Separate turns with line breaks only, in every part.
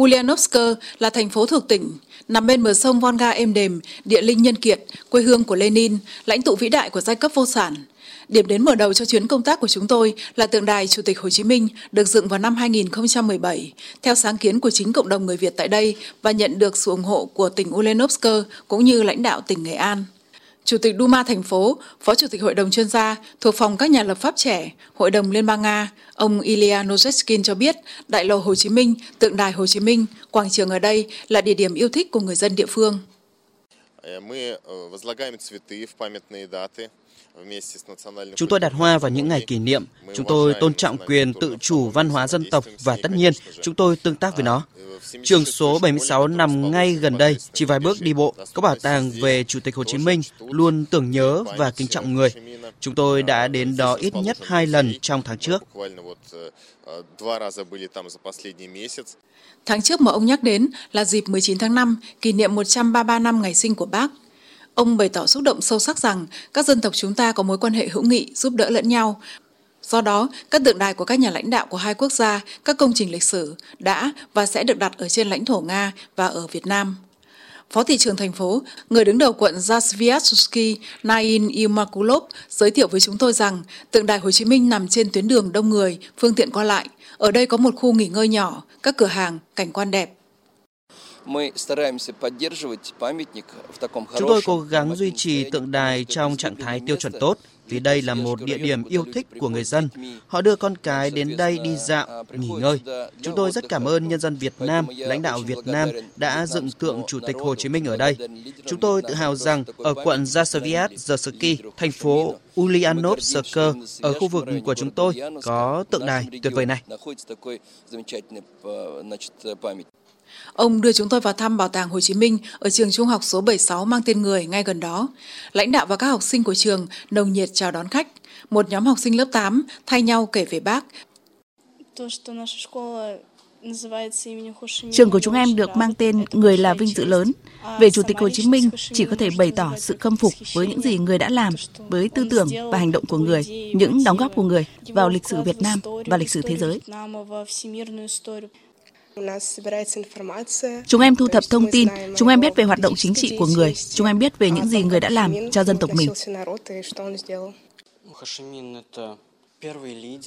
Ulyanovsk là thành phố thuộc tỉnh, nằm bên bờ sông Volga êm đềm, địa linh nhân kiệt, quê hương của Lenin, lãnh tụ vĩ đại của giai cấp vô sản. Điểm đến mở đầu cho chuyến công tác của chúng tôi là tượng đài Chủ tịch Hồ Chí Minh được dựng vào năm 2017 theo sáng kiến của chính cộng đồng người Việt tại đây và nhận được sự ủng hộ của tỉnh Ulyanovsk cũng như lãnh đạo tỉnh Nghệ An. Chủ tịch Duma thành phố, Phó Chủ tịch Hội đồng chuyên gia thuộc phòng các nhà lập pháp trẻ, Hội đồng Liên bang Nga, ông Ilya Nozhetskin cho biết, Đại lộ Hồ Chí Minh, tượng đài Hồ Chí Minh, quảng trường ở đây là địa điểm yêu thích của người dân địa phương. Мы возлагаем цветы в памятные
даты. Chúng tôi đặt hoa vào những ngày kỷ niệm. Chúng tôi tôn trọng quyền tự chủ văn hóa dân tộc và tất nhiên chúng tôi tương tác với nó. Trường số 76 nằm ngay gần đây, chỉ vài bước đi bộ. Có bảo tàng về Chủ tịch Hồ Chí Minh luôn tưởng nhớ và kính trọng người. Chúng tôi đã đến đó ít nhất hai lần trong tháng trước.
Tháng trước mà ông nhắc đến là dịp 19 tháng 5, kỷ niệm 133 năm ngày sinh của bác. Ông bày tỏ xúc động sâu sắc rằng các dân tộc chúng ta có mối quan hệ hữu nghị, giúp đỡ lẫn nhau. Do đó, các tượng đài của các nhà lãnh đạo của hai quốc gia, các công trình lịch sử đã và sẽ được đặt ở trên lãnh thổ Nga và ở Việt Nam. Phó thị trưởng thành phố, người đứng đầu quận Zasviatsuski, Nain Imakulov giới thiệu với chúng tôi rằng tượng đài Hồ Chí Minh nằm trên tuyến đường đông người, phương tiện qua lại. Ở đây có một khu nghỉ ngơi nhỏ, các cửa hàng, cảnh quan đẹp.
Chúng tôi cố gắng duy trì tượng đài trong trạng thái tiêu chuẩn tốt vì đây là một địa điểm yêu thích của người dân. Họ đưa con cái đến đây đi dạo, nghỉ ngơi. Chúng tôi rất cảm ơn nhân dân Việt Nam, lãnh đạo Việt Nam đã dựng tượng Chủ tịch Hồ Chí Minh ở đây. Chúng tôi tự hào rằng ở quận Zasoviat Zersky, thành phố Ulyanovsk, ở khu vực của chúng tôi có tượng đài tuyệt vời này.
Ông đưa chúng tôi vào thăm Bảo tàng Hồ Chí Minh ở trường trung học số 76 mang tên người ngay gần đó. Lãnh đạo và các học sinh của trường nồng nhiệt chào đón khách. Một nhóm học sinh lớp 8 thay nhau kể về bác.
Trường của chúng em được mang tên Người là vinh dự lớn. Về Chủ tịch Hồ Chí Minh, chỉ có thể bày tỏ sự khâm phục với những gì người đã làm, với tư tưởng và hành động của người, những đóng góp của người vào lịch sử Việt Nam và lịch sử thế giới. Chúng em thu thập thông tin, chúng em biết về hoạt động chính trị của người, chúng em biết về những gì người đã làm cho dân tộc mình.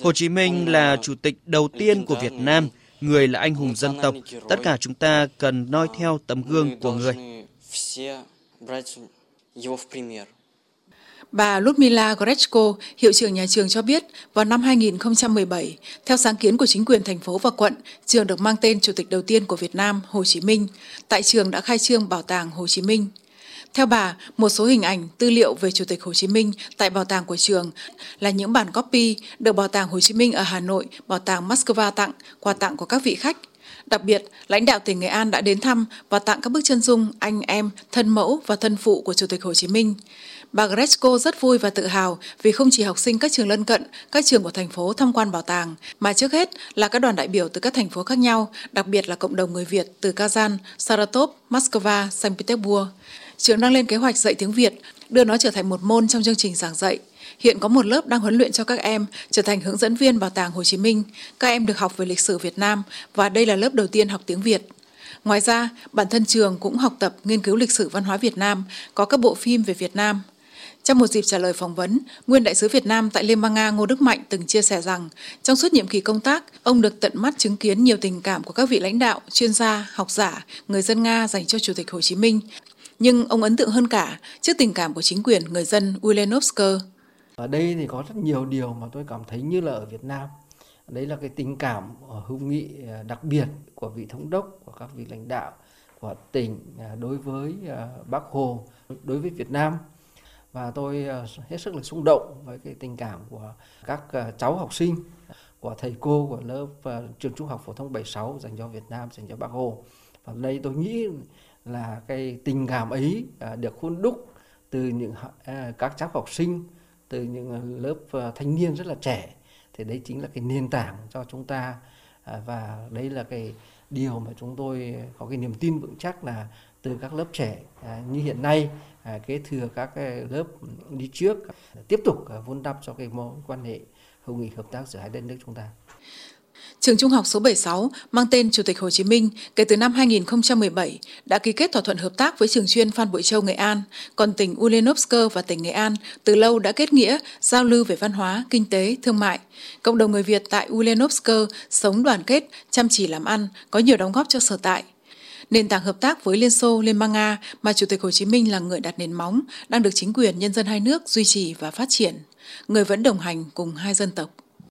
Hồ Chí Minh là chủ tịch đầu tiên của Việt Nam, người là anh hùng dân tộc. Tất cả chúng ta cần noi theo tấm gương của người.
Bà Ludmila Grechko, hiệu trưởng nhà trường cho biết, vào năm 2017, theo sáng kiến của chính quyền thành phố và quận, trường được mang tên Chủ tịch đầu tiên của Việt Nam, Hồ Chí Minh. Tại trường đã khai trương Bảo tàng Hồ Chí Minh. Theo bà, một số hình ảnh, tư liệu về Chủ tịch Hồ Chí Minh tại bảo tàng của trường là những bản copy được Bảo tàng Hồ Chí Minh ở Hà Nội, Bảo tàng Moscow tặng, quà tặng của các vị khách. Đặc biệt, lãnh đạo tỉnh Nghệ An đã đến thăm và tặng các bức chân dung anh em, thân mẫu và thân phụ của Chủ tịch Hồ Chí Minh. Bà Grechko rất vui và tự hào vì không chỉ học sinh các trường lân cận, các trường của thành phố tham quan bảo tàng, mà trước hết là các đoàn đại biểu từ các thành phố khác nhau, đặc biệt là cộng đồng người Việt từ Kazan, Saratov, Moscow, Saint Petersburg. Trường đang lên kế hoạch dạy tiếng Việt, đưa nó trở thành một môn trong chương trình giảng dạy. Hiện có một lớp đang huấn luyện cho các em trở thành hướng dẫn viên bảo tàng Hồ Chí Minh. Các em được học về lịch sử Việt Nam và đây là lớp đầu tiên học tiếng Việt. Ngoài ra, bản thân trường cũng học tập nghiên cứu lịch sử văn hóa Việt Nam, có các bộ phim về Việt Nam. Trong một dịp trả lời phỏng vấn, nguyên đại sứ Việt Nam tại Liên bang Nga Ngô Đức Mạnh từng chia sẻ rằng, trong suốt nhiệm kỳ công tác, ông được tận mắt chứng kiến nhiều tình cảm của các vị lãnh đạo, chuyên gia, học giả, người dân Nga dành cho Chủ tịch Hồ Chí Minh. Nhưng ông ấn tượng hơn cả trước tình cảm của chính quyền người dân Ulyanovsk.
Ở đây thì có rất nhiều điều mà tôi cảm thấy như là ở Việt Nam. Đấy là cái tình cảm ờ, hữu nghị ờ, đặc biệt của vị thống đốc, của các vị lãnh đạo của tỉnh ờ, đối với Bác Hồ, đối với Việt Nam và tôi ờ, hết sức là xung động với cái tình cảm của các ờ, cháu học sinh của thầy cô của lớp uh, trường trung học phổ thông 76 dành cho Việt Nam dành cho Bác Hồ. Và đây tôi nghĩ là cái tình cảm ấy uh, được khuôn đúc từ những uh, các cháu học sinh từ những lớp uh, thanh niên rất là trẻ. Thì đấy chính là cái nền tảng cho chúng ta uh, và đây là cái điều mà chúng tôi có cái niềm tin vững chắc là từ các lớp trẻ à, như hiện nay À, kế thừa các à, lớp đi trước tiếp tục à, vun đắp cho cái mối quan hệ hữu nghị hợp tác giữa hai đất nước chúng ta.
Trường Trung học số 76 mang tên Chủ tịch Hồ Chí Minh kể từ năm 2017 đã ký kết thỏa thuận hợp tác với trường chuyên Phan Bội Châu Nghệ An, còn tỉnh Ulenovsk và tỉnh Nghệ An từ lâu đã kết nghĩa, giao lưu về văn hóa, kinh tế, thương mại. Cộng đồng người Việt tại Ulenovsk sống đoàn kết, chăm chỉ làm ăn, có nhiều đóng góp cho sở tại. Nền tảng hợp tác với Liên Xô, Liên bang Nga mà Chủ tịch Hồ Chí Minh là người đặt nền móng đang được chính quyền nhân dân hai nước duy trì và phát triển. Người vẫn đồng hành cùng hai dân tộc.